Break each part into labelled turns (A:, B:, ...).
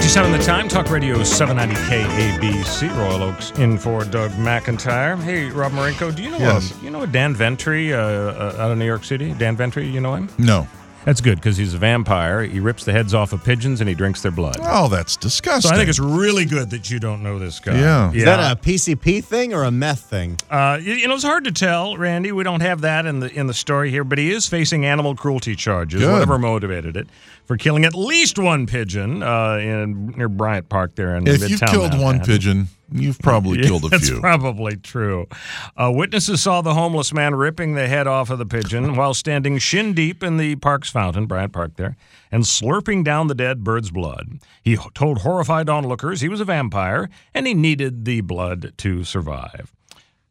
A: 657 the time, Talk Radio 790 KABC, Royal Oakes, in for Doug McIntyre. Hey, Rob Marinko, do you know
B: Yes.
A: um, you know a Dan Ventry uh, uh, out of New York City? Dan Ventry, you know him?
B: No.
A: That's good because he's a vampire. He rips the heads off of pigeons and he drinks their blood.
B: Oh, that's disgusting.
A: So I think it's really good that you don't know this guy.
B: Yeah.
C: Is that a PCP thing or a meth thing?
A: Uh, you, you know, it's hard to tell, Randy. We don't have that in the in the story here, but he is facing animal cruelty charges,
B: Good.
A: whatever motivated it, for killing at least one pigeon uh, in near Bryant Park there in
B: if
A: Midtown.
B: you've killed one
A: Manhattan.
B: pigeon, you've probably killed a
A: That's
B: few.
A: That's probably true. Uh, witnesses saw the homeless man ripping the head off of the pigeon while standing shin deep in the park's fountain, Bryant Park there, and slurping down the dead bird's blood. He told horrified onlookers he was a vampire and he needed the blood to survive.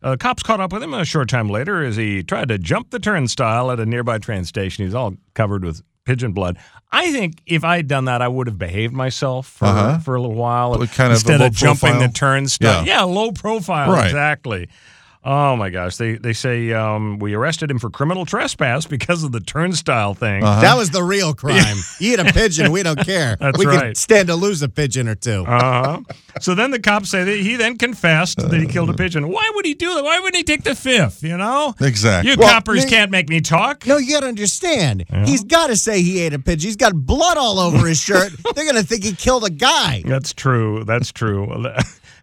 A: Uh, cops caught up with him a short time later as he tried to jump the turnstile at a nearby train station. He's all covered with pigeon blood. I think if I had done that, I would have behaved myself for,
B: Uh-huh.
A: for a little while
B: kind of
A: instead of jumping the turnstile.
B: Yeah.
A: Yeah, low profile,
B: Right.
A: exactly. Oh my gosh, they they say um, we arrested him for criminal trespass because of the turnstile thing.
B: Uh-huh.
C: That was the real crime. Eat a pigeon, we don't care.
A: That's
C: we
A: right.
C: can stand to lose a pigeon or two.
A: Uh-huh. So then the cops say that he then confessed that he killed a pigeon. Why would he do that? Why wouldn't he take the fifth? You know,
B: Exactly.
A: You
C: Well,
A: coppers
C: they-
A: can't make me talk.
C: no, you got to understand. He's got to say he ate a pigeon. He's got blood all over his shirt. They're going to think he killed a guy.
A: That's true. That's true.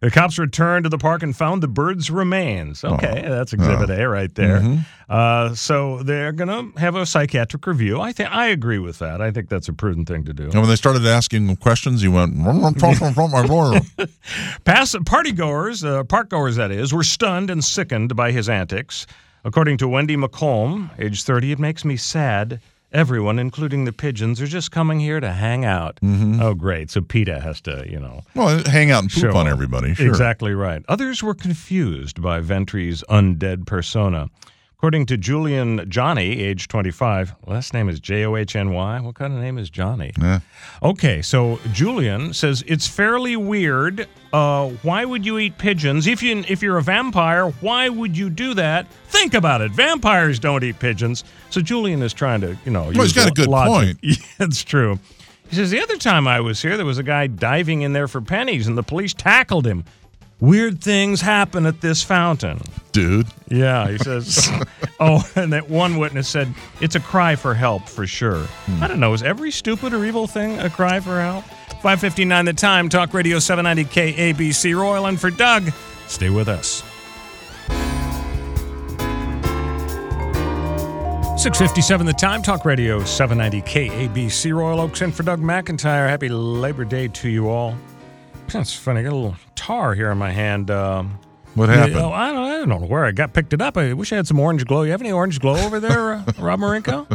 A: The cops returned to the park and found the bird's remains. Okay, that's Exhibit A right there. Uh, so they're gonna have a psychiatric review. I think I agree with that. I think that's a prudent thing to do.
B: and when they started asking questions, he went.
A: Pass partygoers, uh, parkgoers that is, were stunned and sickened by his antics. According to Wendy McComb, age 30, it makes me sad. Everyone, including the pigeons, are just coming here to hang out. Mm-hmm. Oh, great. So PETA has to, you know.
B: well, hang out and poop on everybody. Sure.
A: Exactly right. Others were confused by Ventry's undead persona. According to Julian Johnny, age 25, last name is J O H N Y. What kind of name is Johnny?
B: Yeah.
A: Okay, so Julian says it's fairly weird. Uh, why would you eat pigeons if you if you're a vampire? Why would you do that? Think about it. Vampires don't eat pigeons. So Julian is trying to, you know,
B: he's
A: use
B: got a good
A: logic.
B: point.
A: Yeah, it's true. He says the other time I was here, there was a guy diving in there for pennies, and the police tackled him. Weird things happen at this fountain.
B: Dude.
A: Yeah, he says. oh, and that one witness said it's a cry for help for sure. Hmm. I don't know. Is every stupid or evil thing a cry for help? 559 the time. Talk Radio 790 KABC. Royal and for Doug. Stay with us. 657 the time. Talk Radio 790 KABC. Royal Oakes and for Doug McIntyre. Happy Labor Day to you all. That's funny. I got a little tar here in my hand. Um,
B: What happened?
A: oh, I, don't, I don't know where I got picked it up. I wish I had some orange glow. You have any orange glow over there, uh, Rob Marinko?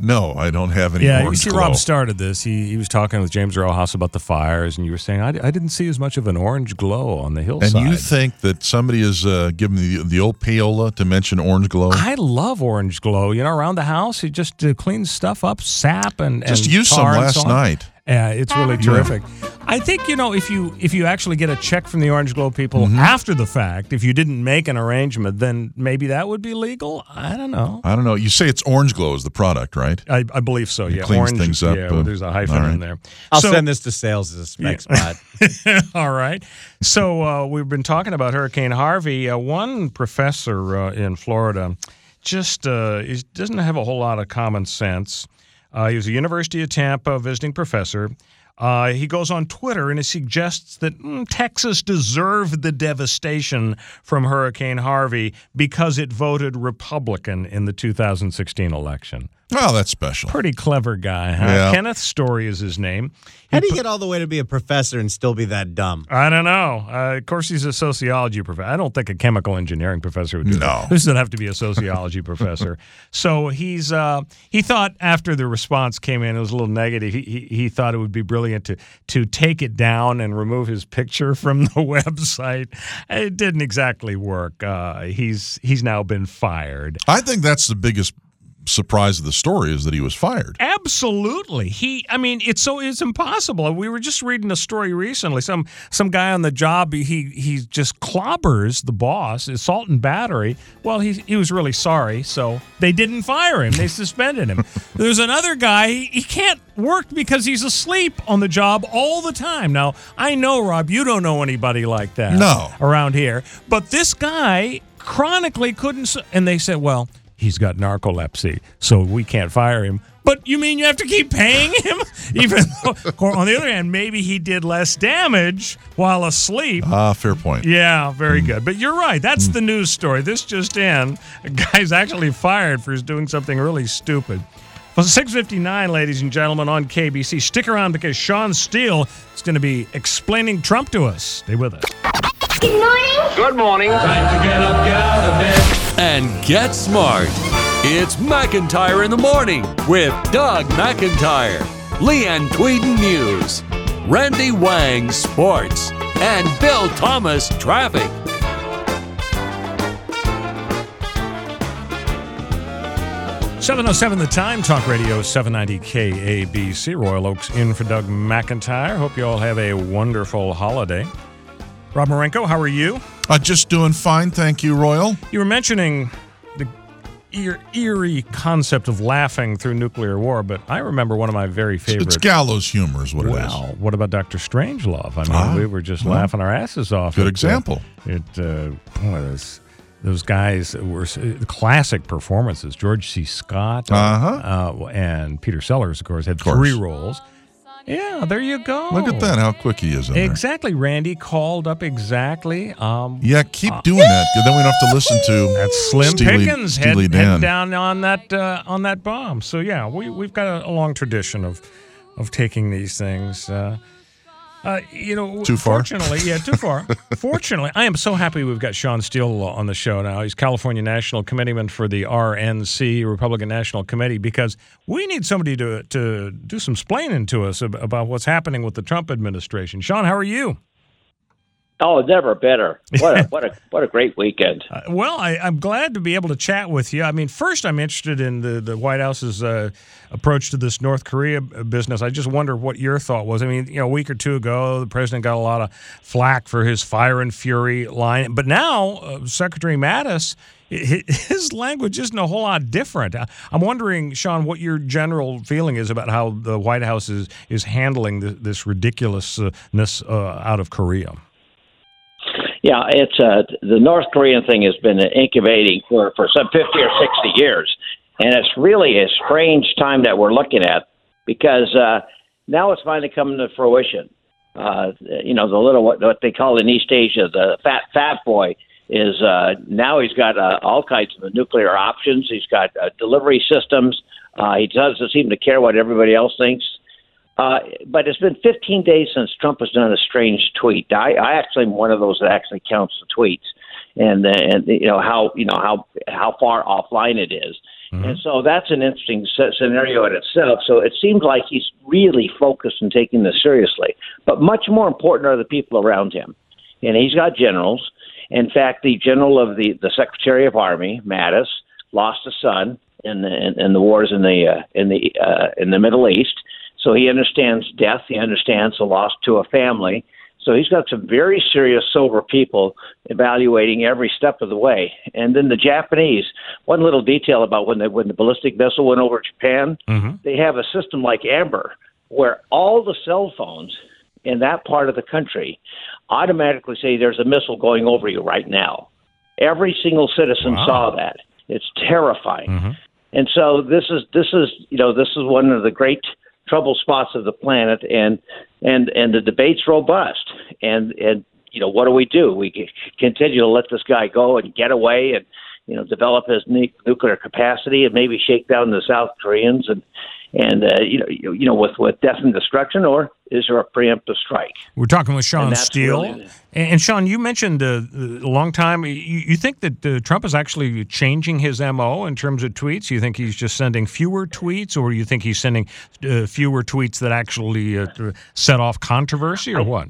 B: No, I don't have any
A: Yeah, you see,
B: glow.
A: Rob started this. He, he was talking with James Earl House about the fires, and you were saying, I, I didn't see as much of an orange glow on the hillside.
B: and you think that somebody is uh, giving the, the old payola to mention orange glow?
A: I love orange glow. You know, around the house, it just uh, cleans stuff up, sap and
B: Just
A: and
B: used some last night.
A: Yeah, it's really terrific. I think you know if you if you actually get a check from the Orange Glow people
B: Mm-hmm.
A: after the fact, if you didn't make an arrangement, then maybe that would be legal. I don't know.
B: I don't know. You say it's orange glow is the product, right?
A: I, I believe so. Yeah,
B: cleans
A: orange
B: things up,
A: Yeah,
B: uh,
A: well, there's a hyphen
B: all right.
A: in there.
C: I'll
A: So-
C: send this to sales as a spec spot.
A: All right. So uh, we've been talking about Hurricane Harvey. Uh, one professor uh, in Florida just uh, is, doesn't have a whole lot of common sense. Uh, he was a University of Tampa visiting professor. Uh, he goes on Twitter and he suggests that mm, Texas deserved the devastation from Hurricane Harvey because it voted Republican in the 2016 election.
B: Oh, that's special.
A: Pretty clever guy, huh?
B: Yeah.
A: Kenneth Storey is his name.
C: How do you get all the way to be a professor and still be that dumb?
A: I don't know. Uh, of course, he's a sociology professor. I don't think a chemical engineering professor would do
B: No.
A: that. This doesn't have to be a sociology professor. So he's uh, he thought after the response came in, it was a little negative. He, he he thought it would be brilliant to to take it down and remove his picture from the website. It didn't exactly work. Uh, he's he's now been fired.
B: I think that's the biggest surprise of the story is that he was fired.
A: Absolutely. He I mean it's so it's impossible. We were just reading a story recently. Some some guy on the job he he just clobbers the boss, assault and battery. Well, he he was really sorry, so they didn't fire him. They suspended him. There's another guy, he, he can't work because he's asleep on the job all the time. Now, I know Rob, you don't know anybody like that
B: No.
A: around here, but this guy chronically couldn't and they said, "Well, he's got narcolepsy, so we can't fire him. But you mean you have to keep paying him? Even though, on the other hand, maybe he did less damage while asleep.
B: Ah, fair point.
A: Yeah, very good. But you're right. That's the news story. This just in. A guy's actually fired for doing something really stupid. Well, 659, ladies and gentlemen, on KBC. Stick around because Shawn Steel is going to be explaining Trump to us. Stay with us.
D: Good morning.
E: Good morning.
F: And get smart. It's McIntyre in the morning with Doug McIntyre, Leanne Tweeden News, Randy Wang Sports, and Bill Thomas Traffic.
A: 707 the time, Talk Radio 790 KABC. Royal Oakes in for Doug McIntyre. Hope you all have a wonderful holiday. Rob Marinko, how are you?
B: Uh, just doing fine, thank you, Royal.
A: You were mentioning the eer- eerie concept of laughing through nuclear war, but I remember one of my very favorite.
B: It's gallows humor, is what it is.
A: well, what about Dr. Strangelove? I mean,
B: Ah,
A: we were just
B: well,
A: laughing our asses off.
B: good
A: at, uh,
B: example.
A: It, uh, boy, those, those guys were s- classic performances. George C. Scott uh,
B: Uh-huh.
A: uh, and Peter Sellers, of course, had
B: course.
A: three roles. Yeah, there you go.
B: Look at that, how quick he is in there.
A: Exactly. Randy called up exactly. Um,
B: Yeah, keep doing that, then we don't have to listen to
A: That's Slim
B: Steely-
A: Pickens head,
B: Steely
A: head
B: Dan.
A: down on that uh, on that bomb. So yeah, we we've got a, a long tradition of of taking these things. Uh, uh, you know,
B: Too far?
A: Fortunately, yeah, too far. fortunately, I am so happy we've got Shawn Steel on the show now. He's California National Committeeman for the RNC, Republican National Committee, because we need somebody to to do some splaining to us about what's happening with the Trump administration. Shawn, how are you?
E: Oh, it's never better. What a what a what a great weekend.
A: Uh, well, I, I'm glad to be able to chat with you. I mean, first, I'm interested in the, the White House's uh, approach to this North Korea uh, business. I just wonder what your thought was. I mean, you know, a week or two ago, the president got a lot of flack for his fire and fury line, but now uh, Secretary Mattis. His language isn't a whole lot different. I'm wondering, Shawn, what your general feeling is about how the White House is is handling th- this ridiculousness uh, out of Korea.
E: Yeah, it's uh, the North Korean thing has been incubating for for some fifty or sixty years, and it's really a strange time that we're looking at because uh, now it's finally coming to fruition. Uh, you know, the little what, what they call in East Asia the fat fat boy is uh, now he's got uh, all kinds of nuclear options. He's got uh, delivery systems. Uh, he doesn't seem to care what everybody else thinks. Uh, but it's been 15 days since Trump has done a strange tweet. I, I actually am one of those that actually counts the tweets, and uh, and you know how you know how how far offline it is. And so that's an interesting scenario in itself. So it seems like he's really focused and taking this seriously. But much more important are the people around him, and he's got generals. In fact, the general of the the Secretary of Army, Mattis, lost a son in the in, in the wars in the uh, in the uh, in the Middle East. So he understands death. He understands the loss to a family. So he's got some very serious, sober people evaluating every step of the way. And then the Japanese, one little detail about when the when the ballistic missile went over Japan, mm-hmm. they have a system like Amber, where all the cell phones in that part of the country automatically say there's a missile going over you right now. Every single citizen
A: Wow.
E: saw that. It's terrifying. Mm-hmm. And so this is this is you know this is one of the great trouble spots of the planet, and and and the debate's robust. And and you know what do we do? We continue to let this guy go and get away, and you know develop his nu- nuclear capacity, and maybe shake down the South Koreans, and and uh, you know you, you know with with death and destruction, or is there a preemptive strike?
A: We're talking with
E: Shawn
A: Steel.
E: really-
A: and, and Shawn, you mentioned uh, a long time. You, you think that uh, Trump is actually changing his MO in terms of tweets? You think he's just sending fewer tweets, or you think he's sending uh, fewer tweets that actually uh, set off controversy, or what?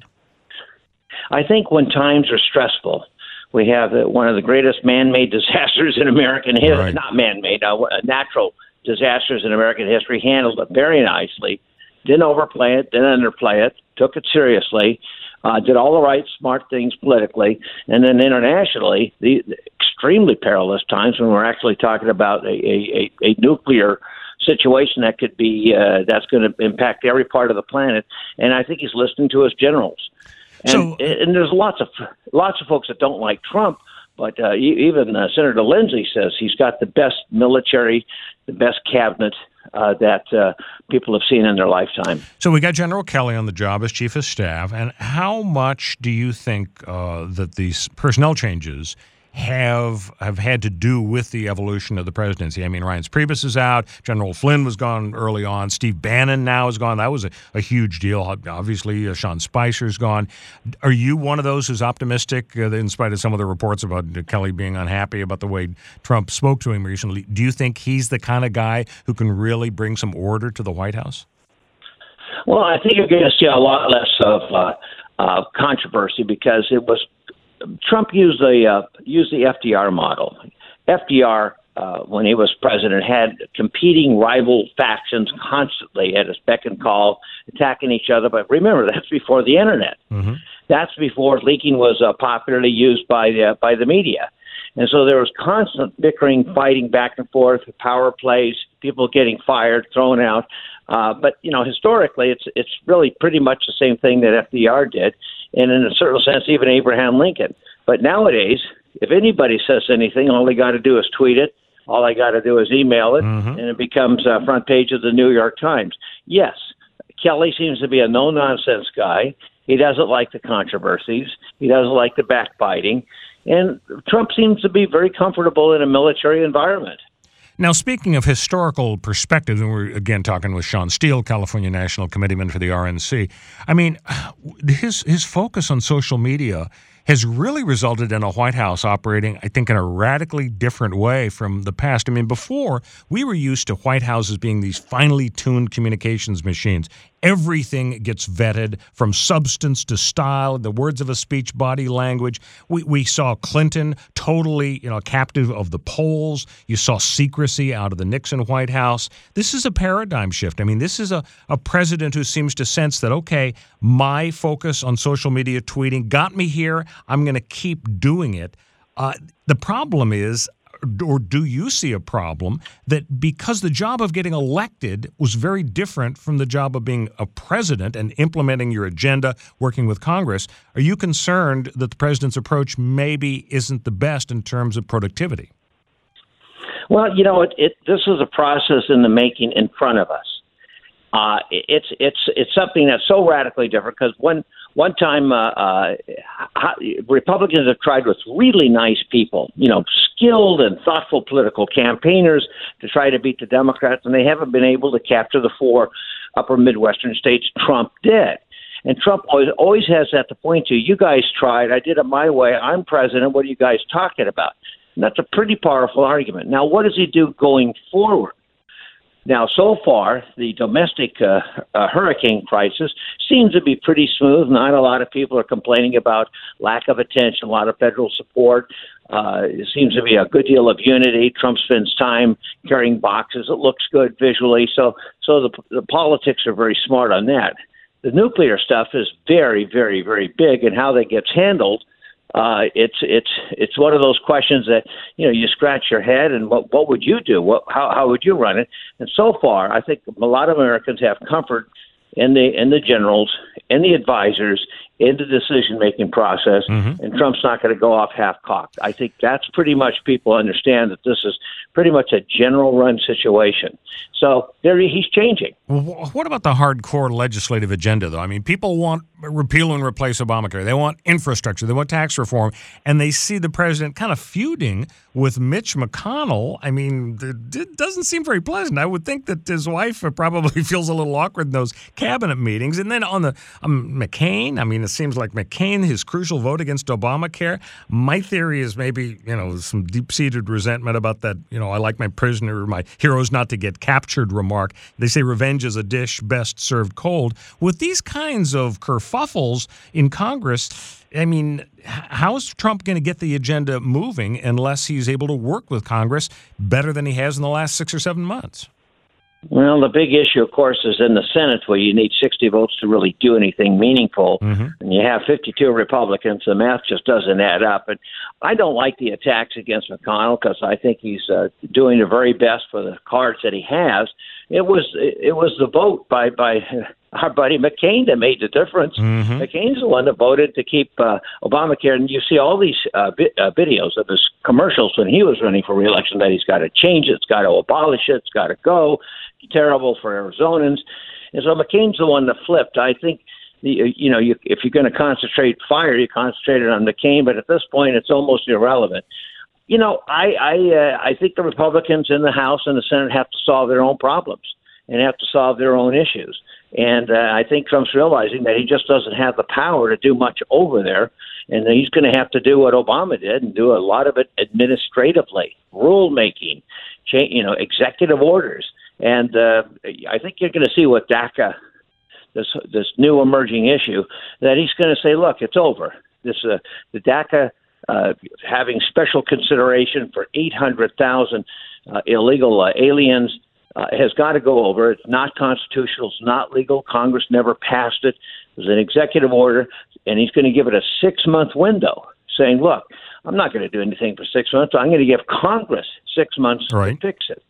E: I think when times are stressful, we have uh, one of the greatest man-made disasters in American history.
A: Right.
E: Not man-made, uh, natural disasters in American history, handled it very nicely, didn't overplay it, didn't underplay it, took it seriously, uh, did all the right smart things politically, and then internationally, the, the extremely perilous times when we're actually talking about a, a, a, a nuclear situation that could be uh, that's going to impact every part of the planet. And I think he's listening to his generals. And,
A: So-
E: and there's lots of lots of folks that don't like Trump, but uh, even uh, Senator Lindsey says he's got the best military, the best cabinet uh, that uh, people have seen in their lifetime.
A: So we got General Kelly on the job as chief of staff, and how much do you think uh, that these personnel changes have have had to do with the evolution of the presidency? I mean, Reince Priebus is out, General Flynn was gone early on, Steve Bannon now is gone. That was a, a huge deal. Obviously, uh, Sean Spicer's gone. Are you one of those who's optimistic, uh, in spite of some of the reports about Kelly being unhappy about the way Trump spoke to him recently? Do you think he's the kind of guy who can really bring some order to the White House?
E: Well, I think you're going to see a lot less of uh, uh, controversy because it was Trump used the uh, used the FDR model. FDR, uh, when he was president, had competing rival factions constantly at his beck and call, attacking each other. But remember, that's before the internet. That's before leaking was uh, popularly used by the by the media. And so there was constant bickering, fighting back and forth, power plays, people getting fired, thrown out. Uh, but you know, historically, it's it's really pretty much the same thing that FDR did, and in a certain sense, even Abraham Lincoln. But nowadays, if anybody says anything, all they got to do is tweet it. All I got to do is email it, and it becomes uh, front page of the New York Times. Yes, Kelly seems to be a no nonsense guy. He doesn't like the controversies. He doesn't like the backbiting. And Trump seems to be very comfortable in a military environment.
A: Now, speaking of historical perspective, and we're again talking with Shawn Steel, California National Committeeman for the RNC. I mean, his his focus on social media has really resulted in a White House operating, I think, in a radically different way from the past. I mean, before we were used to White Houses being these finely tuned communications machines. Everything gets vetted from substance to style, the words of a speech, body language. We, we saw Clinton totally, you know, captive of the polls. You saw secrecy out of the Nixon White House. This is a paradigm shift. I mean, this is a, a president who seems to sense that, okay, my focus on social media tweeting got me here. I'm going to keep doing it. Uh, the problem is, or do you see a problem that because the job of getting elected was very different from the job of being a president and implementing your agenda, working with Congress, are you concerned that the president's approach maybe isn't the best in terms of productivity?
E: Well, you know, it, it this is a process in the making in front of us. Uh, it's it's it's something that's so radically different because one one time uh, uh, Republicans have tried with really nice people, you know, skilled and thoughtful political campaigners to try to beat the Democrats, and they haven't been able to capture the four upper Midwestern states Trump did. And Trump always always has that to point to. You guys tried. I did it my way. I'm president. What are you guys talking about? And that's a pretty powerful argument. Now, what does he do going forward? Now, so far, the domestic uh, uh, hurricane crisis seems to be pretty smooth. Not a lot of people are complaining about lack of attention, a lot of federal support. Uh, it seems to be a good deal of unity. Trump spends time carrying boxes. It looks good visually. So, so the, the politics are very smart on that. The nuclear stuff is very, very, very big, and how that gets handled uh, it's it's it's one of those questions that you know you scratch your head and what what would you do? What how how would you run it? And so far, I think a lot of Americans have comfort in the in the generals, in the advisors, in the decision making process, and Trump's not going to go off half cocked. I think that's pretty much people understand that this is pretty much a general run situation. So there he's changing.
A: What about the hardcore legislative agenda, though? I mean, people want repeal and replace Obamacare. They want infrastructure. They want tax reform. And they see the president kind of feuding with Mitch McConnell. I mean, it it doesn't seem very pleasant. I would think that his wife probably feels a little awkward in those cabinet meetings. And then on the um, McCain, I mean, it seems like McCain, his crucial vote against Obamacare. My theory is maybe, you know, some deep seated resentment about that, you know, I like my prisoner, my heroes not to get captured remark. They say revenge is a dish best served cold. With these kinds of kerfuffles, in Congress. I mean, how's Trump going to get the agenda moving unless he's able to work with Congress better than he has in the last six or seven months?
E: Well, the big issue, of course, is in the Senate where you need 60 votes to really do anything meaningful. Mm-hmm. And you have 52 Republicans. The math just doesn't add up. And I don't like the attacks against McConnell because I think he's uh, doing the very best for the cards that he has. It was it was the vote by by our buddy McCain that made the difference. Mm-hmm. McCain's the one that voted to keep uh, Obamacare, and you see all these uh, vi- uh, videos of his commercials when he was running for reelection that he's got to change it, it's got to abolish it, it's got to go. It's terrible for Arizonans, and so McCain's the one that flipped. I think. The, you know, you, if you're going to concentrate fire, you concentrate it on McCain. But at this point, it's almost irrelevant. You know, I I uh, I think the Republicans in the House and the Senate have to solve their own problems and have to solve their own issues. And uh, I think Trump's realizing that he just doesn't have the power to do much over there, and he's going to have to do what Obama did and do a lot of it administratively, rulemaking, cha- you know, executive orders. And uh, I think you're going to see with DACA, this this new emerging issue, that he's going to say, "Look, it's over. This uh, the DACA." Uh, having special consideration for 800,000 uh, illegal uh, aliens uh, has got to go over. It's not constitutional. It's not legal. Congress never passed it. It was an executive order, and he's going to give it a six month window, saying, "Look, I'm not going to do anything for six months. I'm going to give Congress six months right. to fix it."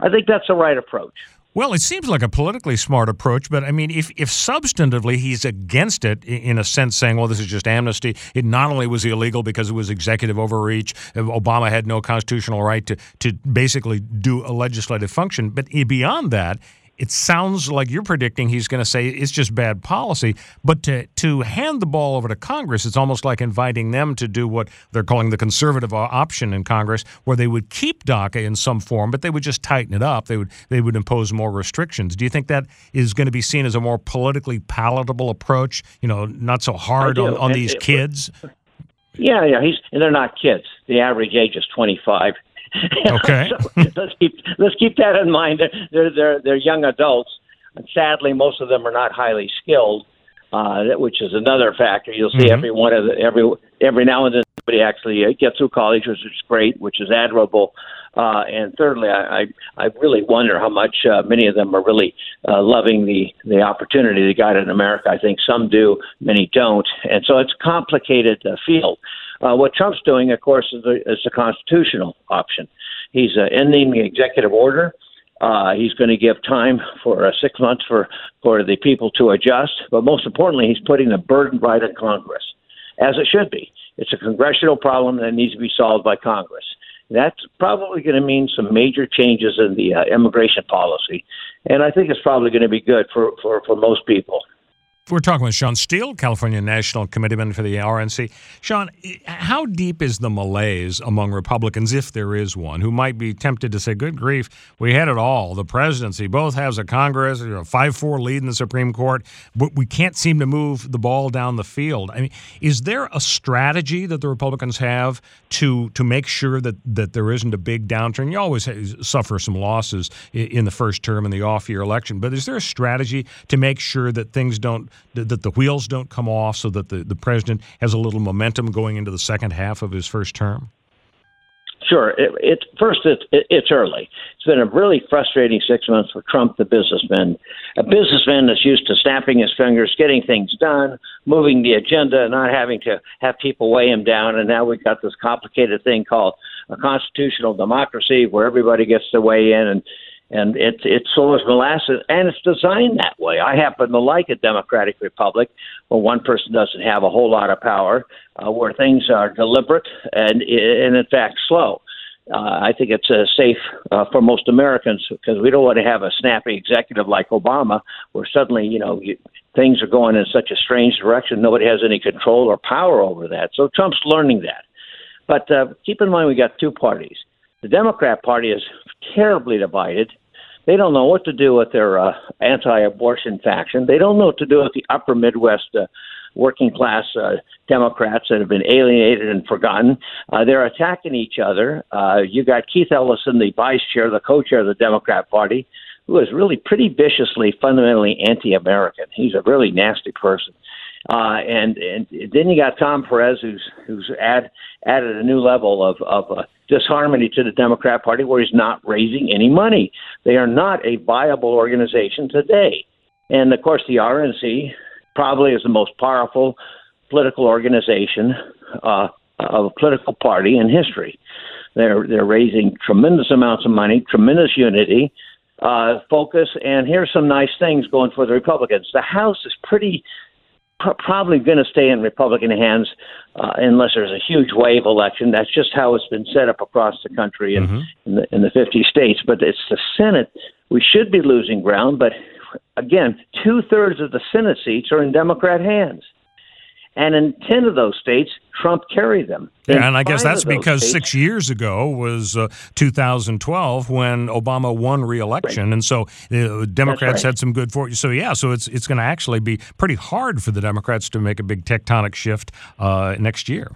E: I think that's the right approach.
A: Well, it seems like a politically smart approach, but I mean, if, if substantively he's against it, in a sense, saying, well, this is just amnesty, it not only was illegal because it was executive overreach, Obama had no constitutional right to, to basically do a legislative function, but beyond that, it sounds like you're predicting he's going to say it's just bad policy. But to, to hand the ball over to Congress, it's almost like inviting them to do what they're calling the conservative uh, option in Congress, where they would keep DACA in some form, but they would just tighten it up. They would they would impose more restrictions. Do you think that is going to be seen as a more politically palatable approach? You know, not so hard on, on these kids.
E: Yeah, yeah, he's and they're not kids. The average age is twenty five.
A: Okay.
E: so let's keep let's keep that in mind. They're they're they're young adults, and sadly, most of them are not highly skilled, uh, which is another factor. You'll see mm-hmm. every one of the, every every now and then somebody actually uh, gets through college, which is great, which is admirable. Uh, and thirdly, I, I I really wonder how much uh, many of them are really uh, loving the the opportunity they got in America. I think some do, many don't, and so it's a complicated uh, field. Uh, what Trump's doing, of course, is a, is a constitutional option. He's uh, ending the executive order. Uh, he's going to give time for uh, six months for, for the people to adjust. But most importantly, he's putting the burden right at Congress, as it should be. It's a congressional problem that needs to be solved by Congress. That's probably going to mean some major changes in the uh, immigration policy. And I think it's probably going to be good for, for, for most people.
A: We're talking with Shawn Steel, California National Committeeman for the RNC. Shawn, how deep is the malaise among Republicans, if there is one, who might be tempted to say, good grief, we had it all. The presidency both has a Congress, a 5 4 lead in the Supreme Court, but we can't seem to move the ball down the field. I mean, is there a strategy that the Republicans have to, to make sure that, that there isn't a big downturn? You always suffer some losses in the first term in the off year election, but is there a strategy to make sure that things don't? That the wheels don't come off so that the, the president has a little momentum going into the second half of his first term?
E: Sure. It, it first, it, it, it's early. It's been a really frustrating six months for Trump, the businessman. A businessman that's used to snapping his fingers, getting things done, moving the agenda, not having to have people weigh him down. And now we've got this complicated thing called a constitutional democracy where everybody gets to weigh in and and it's it's slow as molasses, and it's designed that way. I happen to like a democratic republic where one person doesn't have a whole lot of power, uh, where things are deliberate and and in fact slow. Uh, I think it's uh, safe uh, for most Americans because we don't want to have a snappy executive like Obama, where suddenly you know you, things are going in such a strange direction. Nobody has any control or power over that. So Trump's learning that. But uh, keep in mind, we got two parties. The Democrat Party is terribly divided. They don't know what to do with their uh, anti-abortion faction. They don't know what to do with the upper Midwest uh, working class uh, Democrats that have been alienated and forgotten. Uh, they're attacking each other. Uh, you got Keith Ellison, the vice chair, the co-chair of the Democrat Party, who is really pretty viciously, fundamentally anti-American. He's a really nasty person. Uh, and and then you got Tom Perez, who's who's add, added a new level of of uh, disharmony to the Democrat Party, where he's not raising any money. They are not a viable organization today, and of course the RNC probably is the most powerful political organization uh, of a political party in history. They're they're raising tremendous amounts of money, tremendous unity, uh, focus, and here's some nice things going for the Republicans. The House is pretty probably going to stay in Republican hands uh, unless there's a huge wave election. That's just how it's been set up across the country and mm-hmm. in, the, in the 50 states. But it's the Senate. We should be losing ground, but again, two thirds of the Senate seats are in Democrat hands. And in 10 of those states, Trump carried them.
A: In yeah, and I guess that's because states, six years ago was uh, 2012 when Obama won re-election, right. and so uh, Democrats right. had some good fortune. So yeah, so it's it's going to actually be pretty hard for the Democrats to make a big tectonic shift uh, next year.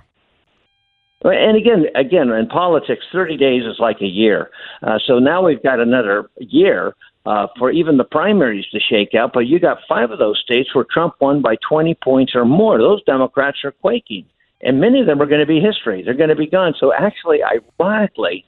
E: And again, again, in politics, 30 days is like a year. Uh, so now we've got another year uh, for even the primaries to shake out. But you got five of those states where Trump won by 20 points or more. Those Democrats are quaking, and many of them are going to be history. They're going to be gone. So actually, ironically,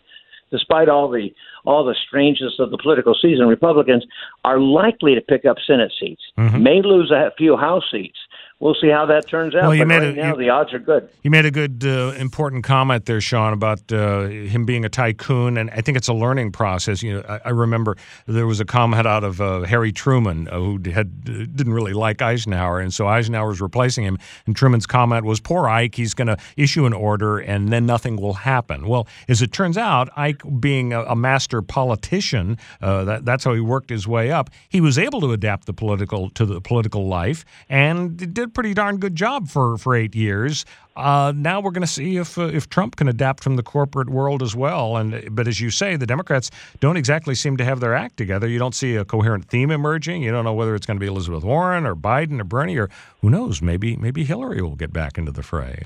E: despite all the all the strangeness of the political season, Republicans are likely to pick up Senate seats, mm-hmm. may lose a few House seats, we'll see how that turns out. Well, you but made right a, now, you, the odds are good.
A: You made a good, uh, important comment there, Shawn, about uh, him being a tycoon, and I think it's a learning process. You know, I, I remember there was a comment out of uh, Harry Truman uh, who had didn't really like Eisenhower, and so Eisenhower was replacing him. And Truman's comment was, "Poor Ike, he's going to issue an order, and then nothing will happen." Well, as it turns out, Ike, being a, a master politician, uh, that, that's how he worked his way up. He was able to adapt the political to the political life, and did pretty darn good job for, for eight years. Uh, now we're going to see if uh, if Trump can adapt from the corporate world as well. And but as you say, the Democrats don't exactly seem to have their act together. You don't see a coherent theme emerging. You don't know whether it's going to be Elizabeth Warren or Biden or Bernie or who knows. Maybe maybe Hillary will get back into the fray.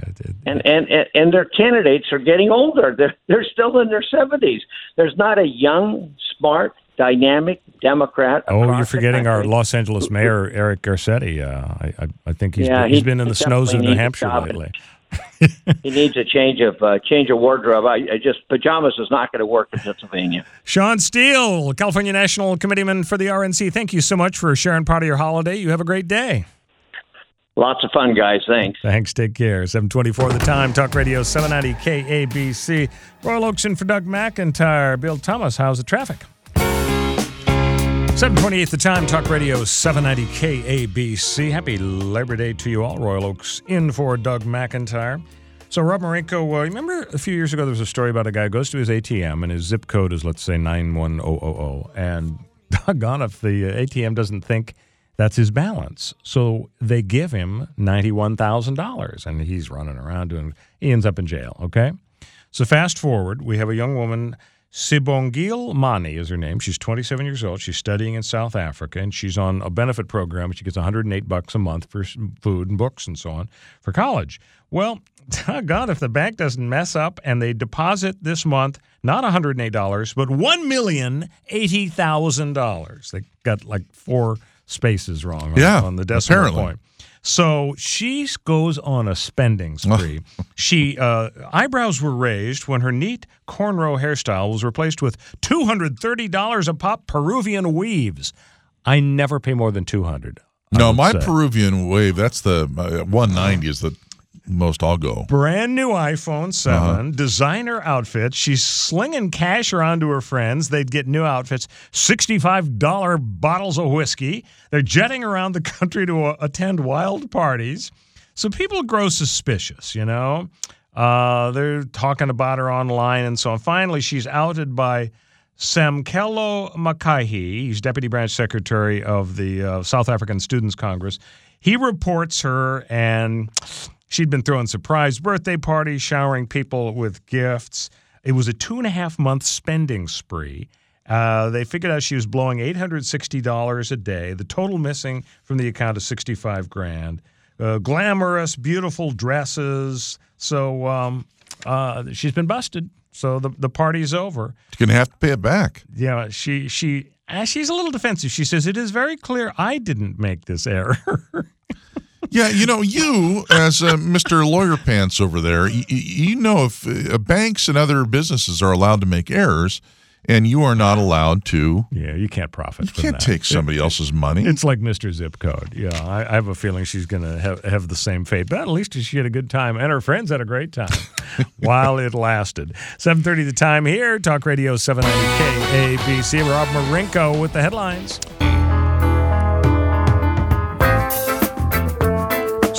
E: And and and their candidates are getting older. They're they're still in their seventies. There's not a young, smart, dynamic Democrat.
A: Oh, you're forgetting our Los Angeles mayor Eric Garcetti. Uh, I, I think he's yeah, been, he's been in the snows of New Hampshire lately.
E: he needs a change of uh, change of wardrobe. I, I just pajamas is not going to work in Pennsylvania.
A: Shawn Steel, California National Committeeman for the RNC. Thank you so much for sharing part of your holiday. You have a great day.
E: Lots of fun, guys. Thanks.
A: Thanks. Take care. 724 the time. Talk Radio 790 KABC. Royal Oakes in for Doug McIntyre. Bill Thomas, how's the traffic? 728 the time, Talk Radio 790 KABC. Happy Labor Day to you all. Royal Oakes in for Doug McIntyre. So, Rob Marinko, uh, remember a few years ago there was a story about a guy who goes to his ATM and his zip code is, let's say, 91000. And doggone if the ATM doesn't think that's his balance. So they give him $91,000 and he's running around doing, he ends up in jail, okay? So, fast forward, we have a young woman Sibongile Mani is her name. She's 27 years old. She's studying in South Africa, and she's on a benefit program. She gets 108 bucks a month for food and books and so on for college. Well, God, if the bank doesn't mess up and they deposit this month not $108, but $1,080,000. They got like four spaces wrong on,
B: yeah,
A: on the decimal
B: apparently.
A: point. So she goes on a spending spree. she uh, eyebrows were raised when her neat cornrow hairstyle was replaced with two hundred thirty dollars a pop Peruvian weaves. I never pay more than two hundred.
B: No, my say. Peruvian wave. That's the uh, one ninety is the most I'll go.
A: Brand new iPhone 7, uh-huh. designer outfits. She's slinging cash around to her friends. They'd get new outfits, $65 bottles of whiskey. They're jetting around the country to uh, attend wild parties. So people grow suspicious, you know? Uh, they're talking about her online and so on. Finally, she's outed by Samkelo Makaihi. He's Deputy Branch Secretary of the uh, South African Students Congress. He reports her and She'd been throwing surprise birthday parties, showering people with gifts. It was a two and a half month spending spree. Uh, they figured out she was blowing $860 a day. The total missing from the account is 65 grand. Uh, glamorous, beautiful dresses. So um, uh, she's been busted. So the the party's over.
B: You're gonna have to pay it back.
A: Yeah, she she uh, she's a little defensive. She says it is very clear I didn't make this error.
B: Yeah, you know, you as uh, Mr. Lawyer Pants over there, you, you know if uh, banks and other businesses are allowed to make errors, and you are not allowed to.
A: Yeah, you can't profit.
B: You
A: from
B: can't
A: that.
B: take somebody else's money.
A: It's like Mr. Zip Code. Yeah, I, I have a feeling she's going to have, have the same fate. But at least she had a good time, and her friends had a great time while it lasted. 7.30 the time here, Talk Radio 790 KABC. Rob Marinko with the headlines.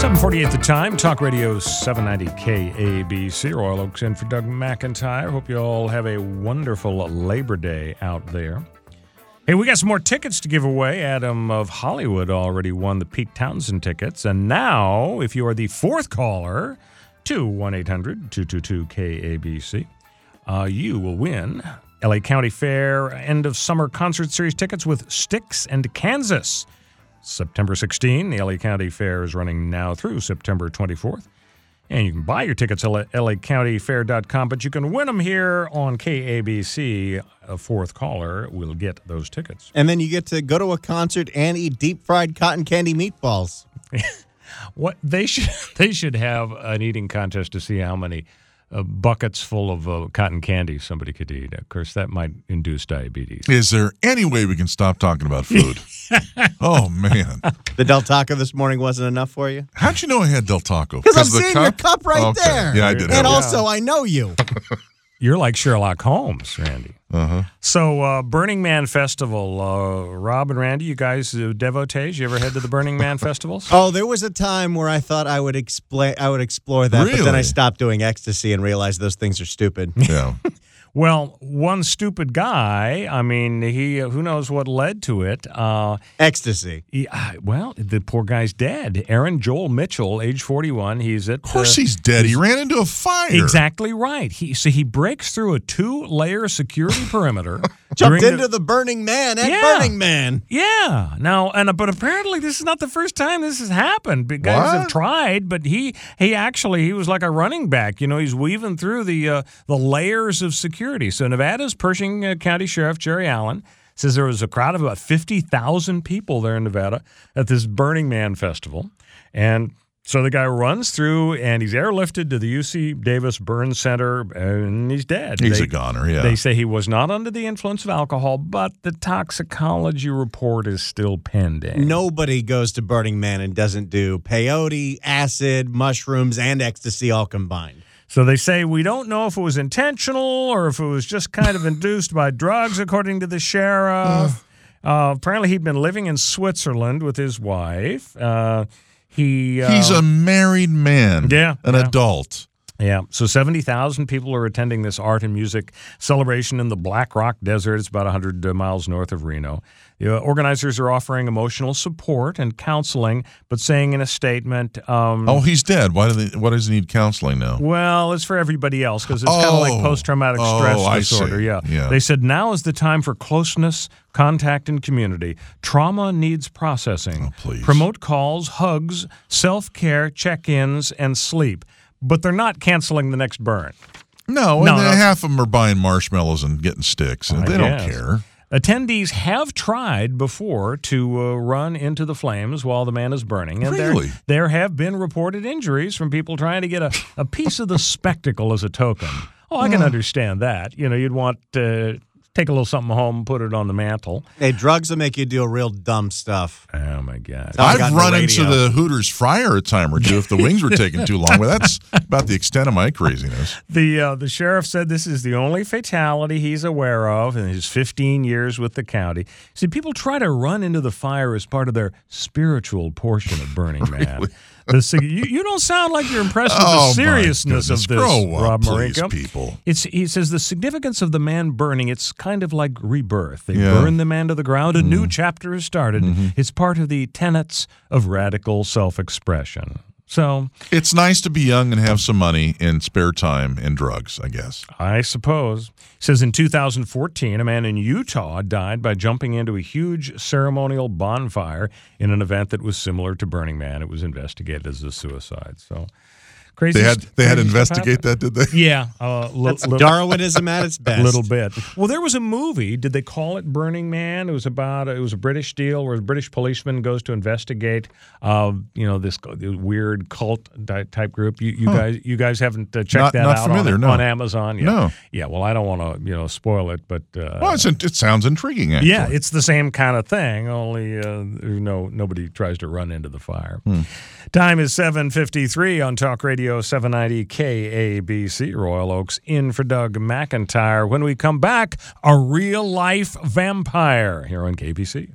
A: 748 the time, Talk Radio 790 KABC. Royal Oakes in for Doug McIntyre. Hope you all have a wonderful Labor Day out there. Hey, we got some more tickets to give away. Adam of Hollywood already won the Pete Townshend tickets. And now, if you are the fourth caller to 1 800 222 KABC, uh, you will win LA County Fair end of summer concert series tickets with Styx and Kansas. September 16, the LA County Fair is running now through September 24th. And you can buy your tickets at lacountyfair.com, but you can win them here on KABC. A fourth caller will get those tickets.
C: And then you get to go to a concert and eat deep fried cotton candy meatballs.
A: What they should they should have an eating contest to see how many uh, buckets full of uh, cotton candy somebody could eat. Of course, that might induce diabetes.
B: Is there any way we can stop talking about food? oh man,
C: The Del Taco this morning wasn't enough for you?
B: how'd you know I had Del Taco?
C: Because I'm
B: of the
C: seeing your cup right
B: Okay.
C: there.
B: Yeah, I did.
C: And
B: have it.
C: also, I know you.
A: You're like Sherlock Holmes, Randy.
B: Uh-huh.
A: So, uh, Burning Man Festival, uh, Rob and Randy, you guys uh, devotees, you ever head to the Burning Man festivals?
C: Oh, there was a time where I thought I would explain, I would explore that, but then I stopped doing ecstasy and realized those things are stupid.
B: Yeah.
A: Well, one stupid guy. I mean, he who knows what led to it. Uh,
C: ecstasy.
A: he, uh, well, the poor guy's dead. Aaron Joel Mitchell, age forty-one. He's at.
B: Of course
A: uh,
B: he's dead. He ran into a fire.
A: Exactly right. He so he breaks through a two-layer security perimeter.
C: Jumped into the Burning Man at
A: Yeah.
C: Burning Man.
A: Yeah. Now, and but apparently this is not the first time this has happened. Guys have tried, but he he actually he was like a running back. You know, he's weaving through the uh, the layers of security. So Nevada's Pershing uh, County Sheriff Jerry Allen says there was a crowd of about fifty thousand people there in Nevada at this Burning Man festival, and. So the guy runs through and he's airlifted to the UC Davis Burn Center and he's dead.
B: He's
A: They-
B: a goner. Yeah.
A: they say he was not under the influence of alcohol, but the toxicology report is still pending.
C: Nobody goes to Burning Man and doesn't do peyote, acid, mushrooms, and ecstasy all combined.
A: So they say we don't know if it was intentional or if it was just kind of induced by drugs, according to the sheriff. Uh, apparently, he'd been living in Switzerland with his wife. Uh, he uh,
B: He's a married man.
A: Yeah,
B: An
A: yeah.
B: adult.
A: Yeah. So 70,000 people are attending this art and music celebration in the Black Rock Desert. It's about 100 miles north of Reno. The uh, organizers are offering emotional support and counseling, but saying in a statement, um,
B: Oh, he's dead. Why do they? Why does he need counseling now?
A: well, it's for everybody else because it's kind of
B: Oh.
A: like post traumatic
B: Oh,
A: stress
B: I
A: disorder. Yeah.
B: Yeah.
A: They said now is the time for closeness, contact, and community. Trauma needs processing.
B: Oh, please.
A: Promote calls, hugs, self care, check ins, and sleep. But they're not canceling the next burn.
B: No,
A: No,
B: and
A: no.
B: half of them are buying marshmallows and getting sticks.
A: I
B: they don't care.
A: Attendees have tried before to uh, run into the flames while the man is burning, and
B: Really?
A: there there have been reported injuries from people trying to get a, a piece of the spectacle as a token. Oh, I can understand that. You know, you'd want to take a little something home, put it on the mantle.
C: Hey, drugs will make you do real dumb stuff.
A: Oh my God!
C: I
B: I've
C: got the
B: run into the Hooters fryer a time or two if the wings were taking too long. Well, that's about the extent of my craziness.
A: The uh, the sheriff said this is the only fatality he's aware of in his 15 years with the county. See, people try to run into the fire as part of their spiritual portion of Burning Man. The sig- you, you don't sound like you're impressed with
B: Oh,
A: the
B: my
A: seriousness of this,
B: Grow up,
A: Rob
B: please,
A: Marinko.
B: people.
A: It's he says the significance of the man burning. It's kind of like rebirth. They
B: Yeah. Mm-hmm.
A: burn the man to the ground. A new chapter has started. It's part of the tenets of radical self-expression. So
B: It's nice to be young and have some money and spare time and drugs, I guess.
A: I suppose. says in 2014, a man in Utah died by jumping into a huge ceremonial bonfire in an event that was similar to Burning Man. It was investigated as a suicide. So crazy.
B: They had they had to investigate that, did they?
A: Yeah, uh, li-
C: That's
A: li-
C: Darwinism at its best.
A: a little bit. Well, there was a movie. Did they call it Burning Man? It was about it was a British deal where a British policeman goes to investigate, uh, you know, this weird cult type group. You, you guys, you guys haven't uh, checked
B: Not-
A: that
B: not
A: out
B: familiar,
A: on,
B: no.
A: on Amazon. Yeah.
B: No.
A: Yeah. Well, I don't want to you know spoil it, but uh,
B: Well, it's, it sounds intriguing. Actually.
A: yeah, it's the same kind of thing. Only uh, no nobody tries to run into the fire. Time is seven fifty three on Talk Radio seven ninety KABC. Royal Oakes in for Doug McIntyre. When we come back, a real life vampire here on KBC.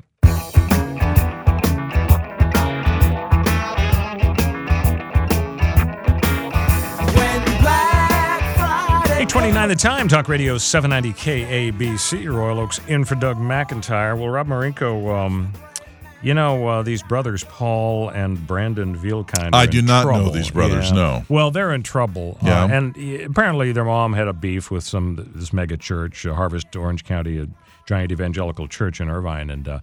A: Eight twenty nine. The time. Talk Radio seven ninety KABC. Royal Oakes in for Doug McIntyre. Well, Rob Marinko. Um, you know uh, these brothers, Paul and Brandon Vielkind.
B: I do not know these brothers,
A: Yeah.
B: no.
A: Well, they're in trouble. Uh,
B: Yeah.
A: and uh, apparently, their mom had a beef with some this mega church, uh, Harvest Orange County, a giant evangelical church in Irvine, and. Uh,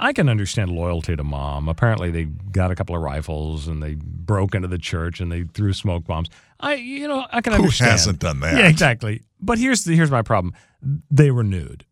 A: I can understand loyalty to mom. Apparently, they got a couple of rifles and they broke into the church and they threw smoke bombs. I, you know, I can
B: Who
A: understand.
B: hasn't done that?
A: Yeah, exactly. But here's the here's my problem. They were nude.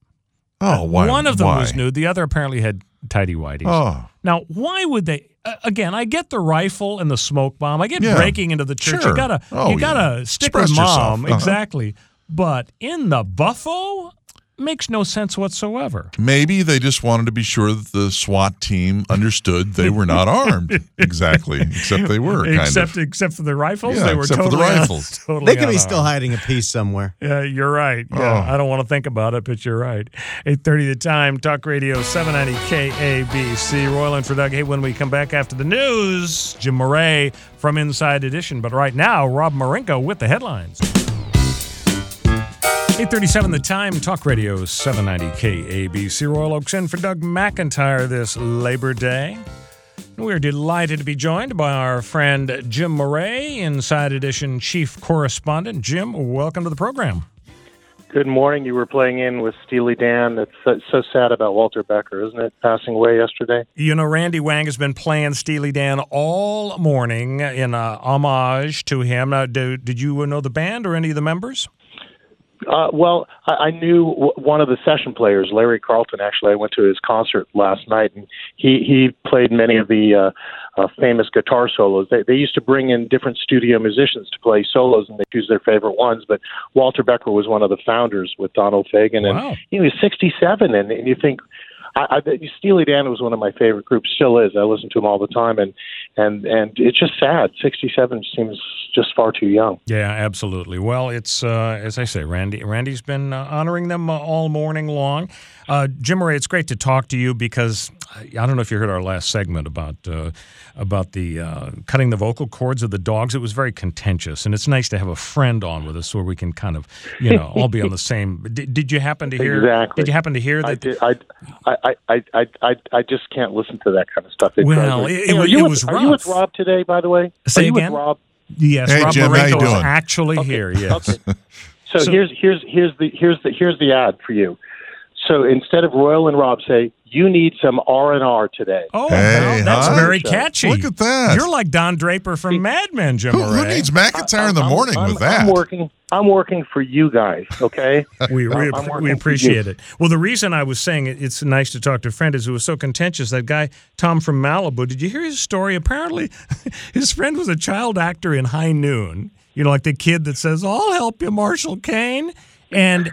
B: Oh, why?
A: One of them
B: why?
A: was nude. The other apparently had tidy whities.
B: Oh,
A: Now, why would they? Uh, again, I get the rifle and the smoke bomb. I get
B: Yeah.
A: breaking into the church.
B: Sure.
A: You gotta,
B: Oh,
A: you gotta
B: yeah.
A: stick
B: Express
A: with mom.
B: Uh-huh.
A: Exactly. But in the buffo, makes no sense whatsoever.
B: maybe they just wanted to be sure that the SWAT team understood they were not armed. exactly, except they were kind
A: except
B: of.
A: except for the rifles,
B: Yeah,
A: they were
B: except for the
A: totally un-
B: rifles.
A: totally
C: They could be still hiding a piece somewhere.
A: Yeah, you're right. Yeah,
B: Oh.
A: I don't want to think about it, but you're right. 8:30 the time. Talk Radio 790 KABC. Royal and for Doug. Hey, when we come back after the news, Jim Murray from Inside Edition. But right now, Rob Marinko with the headlines. 837 the time, Talk Radio 790 KABC. Royal Oakes in for Doug McIntyre this Labor Day. We're delighted to be joined by our friend Jim Murray, Inside Edition Chief Correspondent. Jim, welcome to the program.
D: Good morning. You were playing in with Steely Dan. It's so, so sad about Walter Becker, isn't it? Passing away yesterday.
A: You know, Randy Wang has been playing Steely Dan all morning in uh, homage to him. Now, do, did you know the band or any of the members?
D: Uh, well, I, I knew w- one of the session players, Larry Carlton. Actually, I went to his concert last night, and he he played many of the uh, uh, famous guitar solos. They they used to bring in different studio musicians to play solos, and they choose their favorite ones. But Walter Becker was one of the founders with Donald Fagen,
A: Wow.
D: and he was 67, and, and you think. I, I, Steely Dan was one of my favorite groups, still is. I listen to them all the time, and and and it's just sad. Sixty-seven seems just far too young.
A: Yeah, absolutely. Well, it's uh, as I say, Randy. Randy's been uh, honoring them uh, all morning long. Uh, Jim Murray, it's great to talk to you because I I don't know if you heard our last segment about uh, about the uh, cutting the vocal cords of the dogs. It was very contentious, and it's nice to have a friend on with us where we can kind of you know all be on the same. Did, did you happen to hear?
D: Exactly.
A: Did you happen to hear
D: I
A: that?
D: did. I, I, I, I, I, I just can't listen to that kind of stuff. It
A: Well, it- it was-
D: you
A: it was
D: Are you with. Rob today? By the way,
A: Say
D: are you
A: again?
D: with Rob?
A: Yes,
B: Hey,
A: Rob
B: Jim, how you
A: Marinko is actually
D: Okay.
A: here. Yes.
D: Okay. So,
A: So-
D: here's here's here's the here's the here's the ad for you. So instead of Royal and Rob, say you need some R and R today.
A: Oh,
B: Hey,
A: well, that's
B: huh?
A: very catchy.
B: Look at that.
A: You're like Don Draper from Mad Men, Jim
B: Who, who needs McIntyre in the
D: I'm-
B: morning
D: I'm,
B: with that?
D: I'm working. I'm working for you guys. Okay.
A: We, we, we appreciate it. Well, the reason I was saying it, it's nice to talk to a friend is it was so contentious. That guy, Tom from Malibu, did you hear his story? Apparently, his friend was a child actor in High Noon. You know, like the kid that says, I'll help you, Marshall Kane. And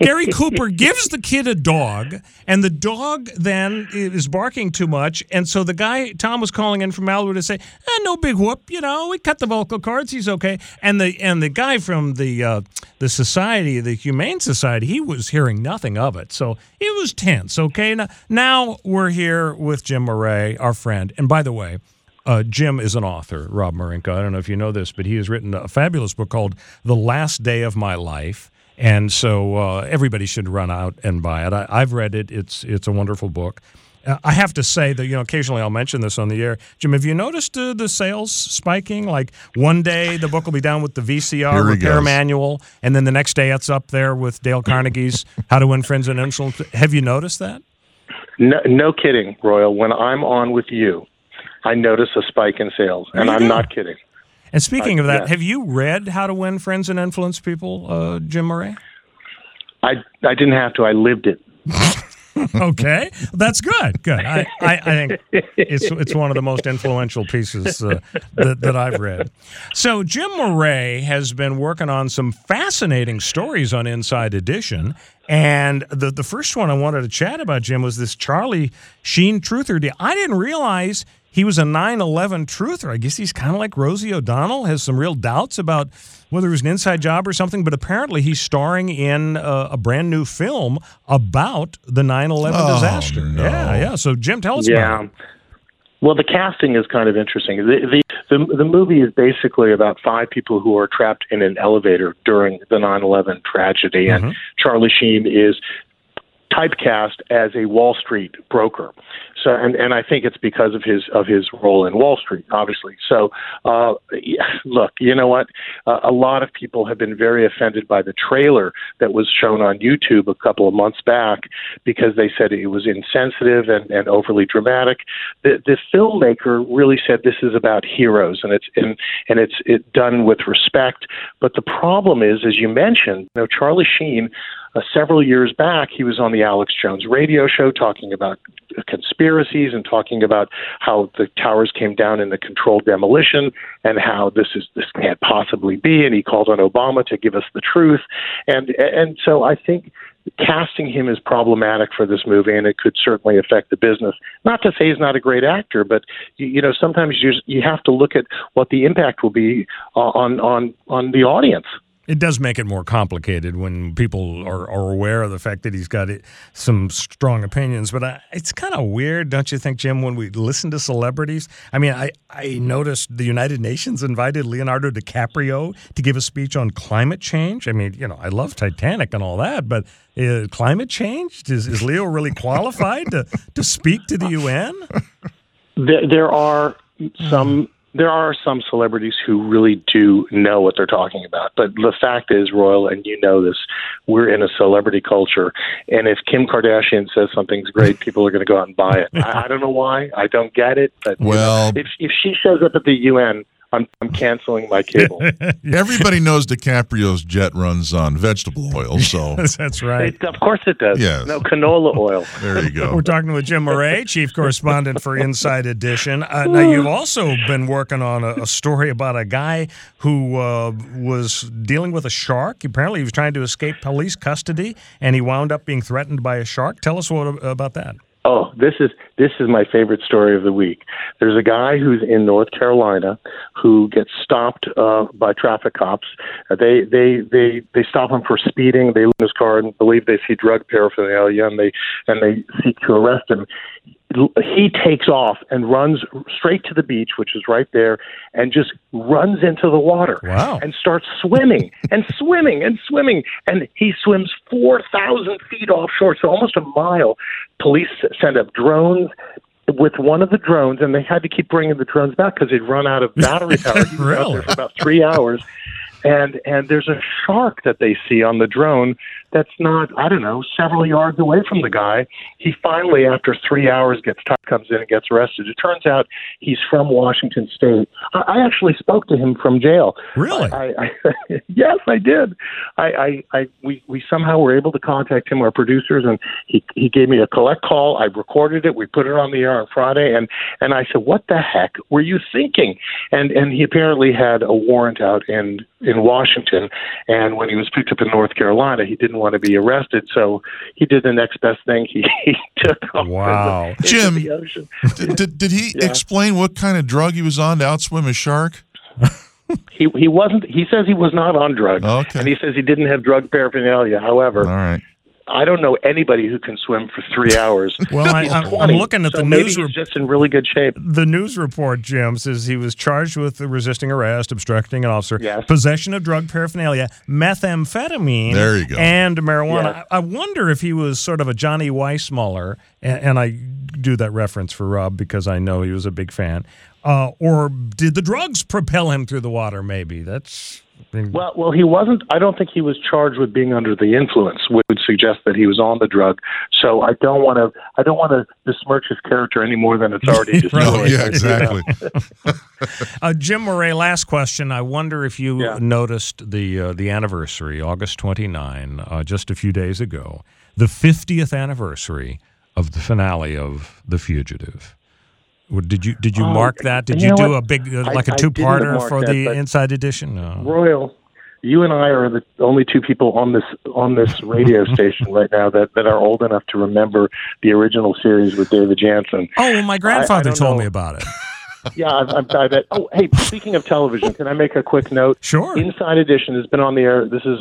A: Gary Cooper gives the kid a dog, and the dog then is barking too much. And so the guy, Tom was calling in from Malibu to say, eh, no big whoop, you know, we cut the vocal cords, he's okay. And the and the guy from the uh, the society, the Humane Society, he was hearing nothing of it. So it was tense, okay? Now, now we're here with Jim Murray, our friend. And by the way, uh, Jim is an author, Rob Marinko. I don't know if you know this, but he has written a fabulous book called The Last Day of My Life. And so uh, everybody should run out and buy it. I, I've read it. It's it's a wonderful book. Uh, I have to say that you know occasionally I'll mention this on the air. Jim, have you noticed uh, the sales spiking? Like one day the book will be down with the VCR repair
B: goes.
A: manual, and then the next day it's up there with Dale Carnegie's How to Win Friends and Influence. Have you noticed that?
D: No, no kidding, Royal. When I'm on with you, I notice a spike in sales, and I'm not kidding.
A: And speaking
D: Uh,
A: of that,
D: yeah.
A: have you read How to Win Friends and Influence People, uh, Jim Murray?
D: I I didn't have to. I lived it.
A: okay, that's good. Good. I, I, I think it's it's one of the most influential pieces uh, that, that I've read. So Jim Murray has been working on some fascinating stories on Inside Edition, and the the first one I wanted to chat about, Jim, was this Charlie Sheen truther deal. I didn't realize. He was a 9/11 truther. I guess he's kind of like Rosie O'Donnell. Has some real doubts about whether it was an inside job or something. But apparently, he's starring in a, a brand new film about the 9/11
B: Oh,
A: disaster.
B: no.
A: Yeah, yeah. So, Jim, tell us about
D: Yeah.
A: it.
D: Well, the casting is kind of interesting. The, the the the movie is basically about five people who are trapped in an elevator during the 9/11 tragedy, and mm-hmm. Charlie Sheen is typecast as a Wall Street broker. So, and, and I think it's because of his of his role in Wall Street, obviously. So, uh, look, you know what? Uh, a lot of people have been very offended by the trailer that was shown on YouTube a couple of months back because they said it was insensitive and, and overly dramatic. The, the filmmaker really said this is about heroes, and it's and, and it's it done with respect. But the problem is, as you mentioned, you know, Charlie Sheen uh, several years back, he was on the Alex Jones radio show talking about conspiracies and talking about how the towers came down in the controlled demolition and how this is this can't possibly be. And he called on Obama to give us the truth. And and so I think casting him is problematic for this movie, and it could certainly affect the business. Not to say he's not a great actor, but you, you know sometimes you you have to look at what the impact will be on on on the audience.
A: It does make it more complicated when people are, are aware of the fact that he's got it, some strong opinions. But I, it's kind of weird, don't you think, Jim, when we listen to celebrities? I mean, I, I noticed the United Nations invited Leonardo DiCaprio to give a speech on climate change. I mean, you know, I love Titanic and all that, but uh, climate change? Is, is Leo really qualified to, to speak to the UN?
D: There, there are some there are some celebrities who really do know what they're talking about. But the fact is, Royal, and you know this, we're in a celebrity culture. And if Kim Kardashian says something's great, people are going to go out and buy it. I, I don't know why. I don't get it. But you know,
B: Well-
D: if if she shows up at the UN, I'm I'm canceling my cable.
B: Everybody knows DiCaprio's jet runs on vegetable oil, so
A: That's right.
D: It, of course it does.
B: Yes.
D: No canola oil.
B: there you go.
A: We're talking with Jim Murray, chief correspondent for Inside Edition. Uh, now, you've also been working on a, a story about a guy who uh, was dealing with a shark. Apparently, he was trying to escape police custody, and he wound up being threatened by a shark. Tell us what about that.
D: Oh, this is this is my favorite story of the week. There's a guy who's in North Carolina who gets stopped uh, by traffic cops. Uh, they they they they stop him for speeding. They look in his car and believe they see drug paraphernalia, and they and they seek to arrest him. He takes off and runs straight to the beach, which is right there, and just runs into the water
A: Wow.
D: and starts swimming and swimming and swimming. And he swims 4,000 feet offshore, so almost a mile. Police send up drones with one of the drones, and they had to keep bringing the drones back because they'd run out of battery power. He was out
A: Really?
D: for about three hours. And and there's a shark that they see on the drone that's not I don't know several yards away from the guy. He finally, after three hours, gets tired, comes in and gets arrested. It turns out he's from Washington State. I, I actually spoke to him from jail.
A: Really?
D: I, I, yes, I did. I, I, I we, we somehow were able to contact him, our producers, and he he gave me a collect call. I recorded it. We put it on the air on Friday, and and I said, "What the heck were you thinking?" And and he apparently had a warrant out in in Washington, and when he was picked up in North Carolina, he didn't want to be arrested, so he did the next best thing. He, he took off into-
A: Wow.
D: into
B: Jim.
D: the ocean.
B: did, did, did he
D: Yeah.
B: explain what kind of drug he was on to outswim a shark?
D: He he wasn't. He says he was not on drugs,
B: Okay.
D: and he says he didn't have drug paraphernalia. However,
B: All right.
D: I don't know anybody who can swim for three hours.
A: Well, I, I'm, I'm looking at
D: so
A: the
D: maybe
A: news.
D: He's just in really good shape.
A: the news report, Jim, says he was charged with resisting arrest, obstructing an officer,
D: Yes.
A: possession of drug paraphernalia, methamphetamine,
B: There you go.
A: and marijuana.
D: Yes.
A: I, I wonder if he was sort of a Johnny Weissmuller, and, and I do that reference for Rob because I know he was a big fan. Uh, or did the drugs propel him through the water? Maybe that's. I mean,
D: Well, well, he wasn't. I don't think he was charged with being under the influence, which would suggest that he was on the drug. So I don't want to. I don't want to besmirch his character any more than it's already destroyed.
B: Oh, yeah, exactly.
A: Uh, Jim Murray, last question. I wonder if you
D: Yeah.
A: noticed the uh, the anniversary, August 29, uh, just a few days ago, the 50th anniversary of the finale of The Fugitive. Did you did you
D: Oh,
A: mark that? Did
D: you
A: you,
D: know
A: do
D: what?
A: a big uh, like a
D: I
A: two
D: didn't
A: parter for
D: that,
A: the Inside Edition? No.
D: Royal, you and I are the only two people on this on this radio station right now that, that are old enough to remember the original series with David Janssen.
A: Oh, well, my grandfather
D: don't
A: told
D: know.
A: me about it.
D: Yeah, I've, I've, I bet. Oh, hey, speaking of television, can I make a quick note?
A: Sure.
D: Inside Edition has been on the air. This is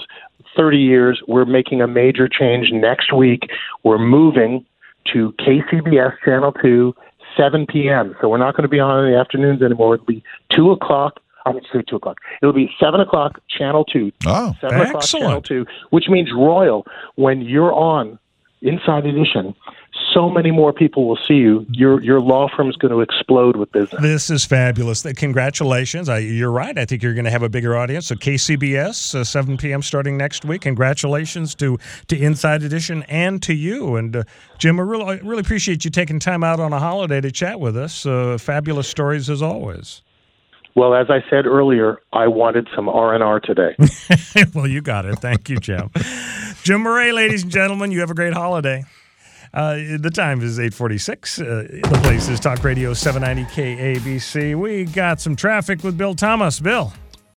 D: 30 years. We're making a major change next week. We're moving to KCBS Channel 2, 7 p.m. So we're not going to be on in the afternoons anymore. It'll be 2 o'clock. I would say 2 o'clock. It'll be 7 o'clock, Channel 2.
B: Oh,
D: 7 o'clock,
A: Excellent.
D: Channel 2, which means Royal, when you're on Inside Edition, so many more people will see you. Your, your law firm is going to explode with business.
A: This is fabulous. Congratulations. I, you're right. I think you're going to have a bigger audience. So KCBS, uh, 7 p.m. starting next week. Congratulations to to Inside Edition and to you. And uh, Jim, I really, I really appreciate you taking time out on a holiday to chat with us. Uh, fabulous stories as always.
D: Well, as I said earlier, I wanted some R and R today.
A: well, you got it. Thank you, Jim. Jim Murray, ladies and gentlemen, you have a great holiday. Uh, the time is 846. Uh, the place is Talk Radio 790 KABC. We got some traffic with Bill Thomas. Bill.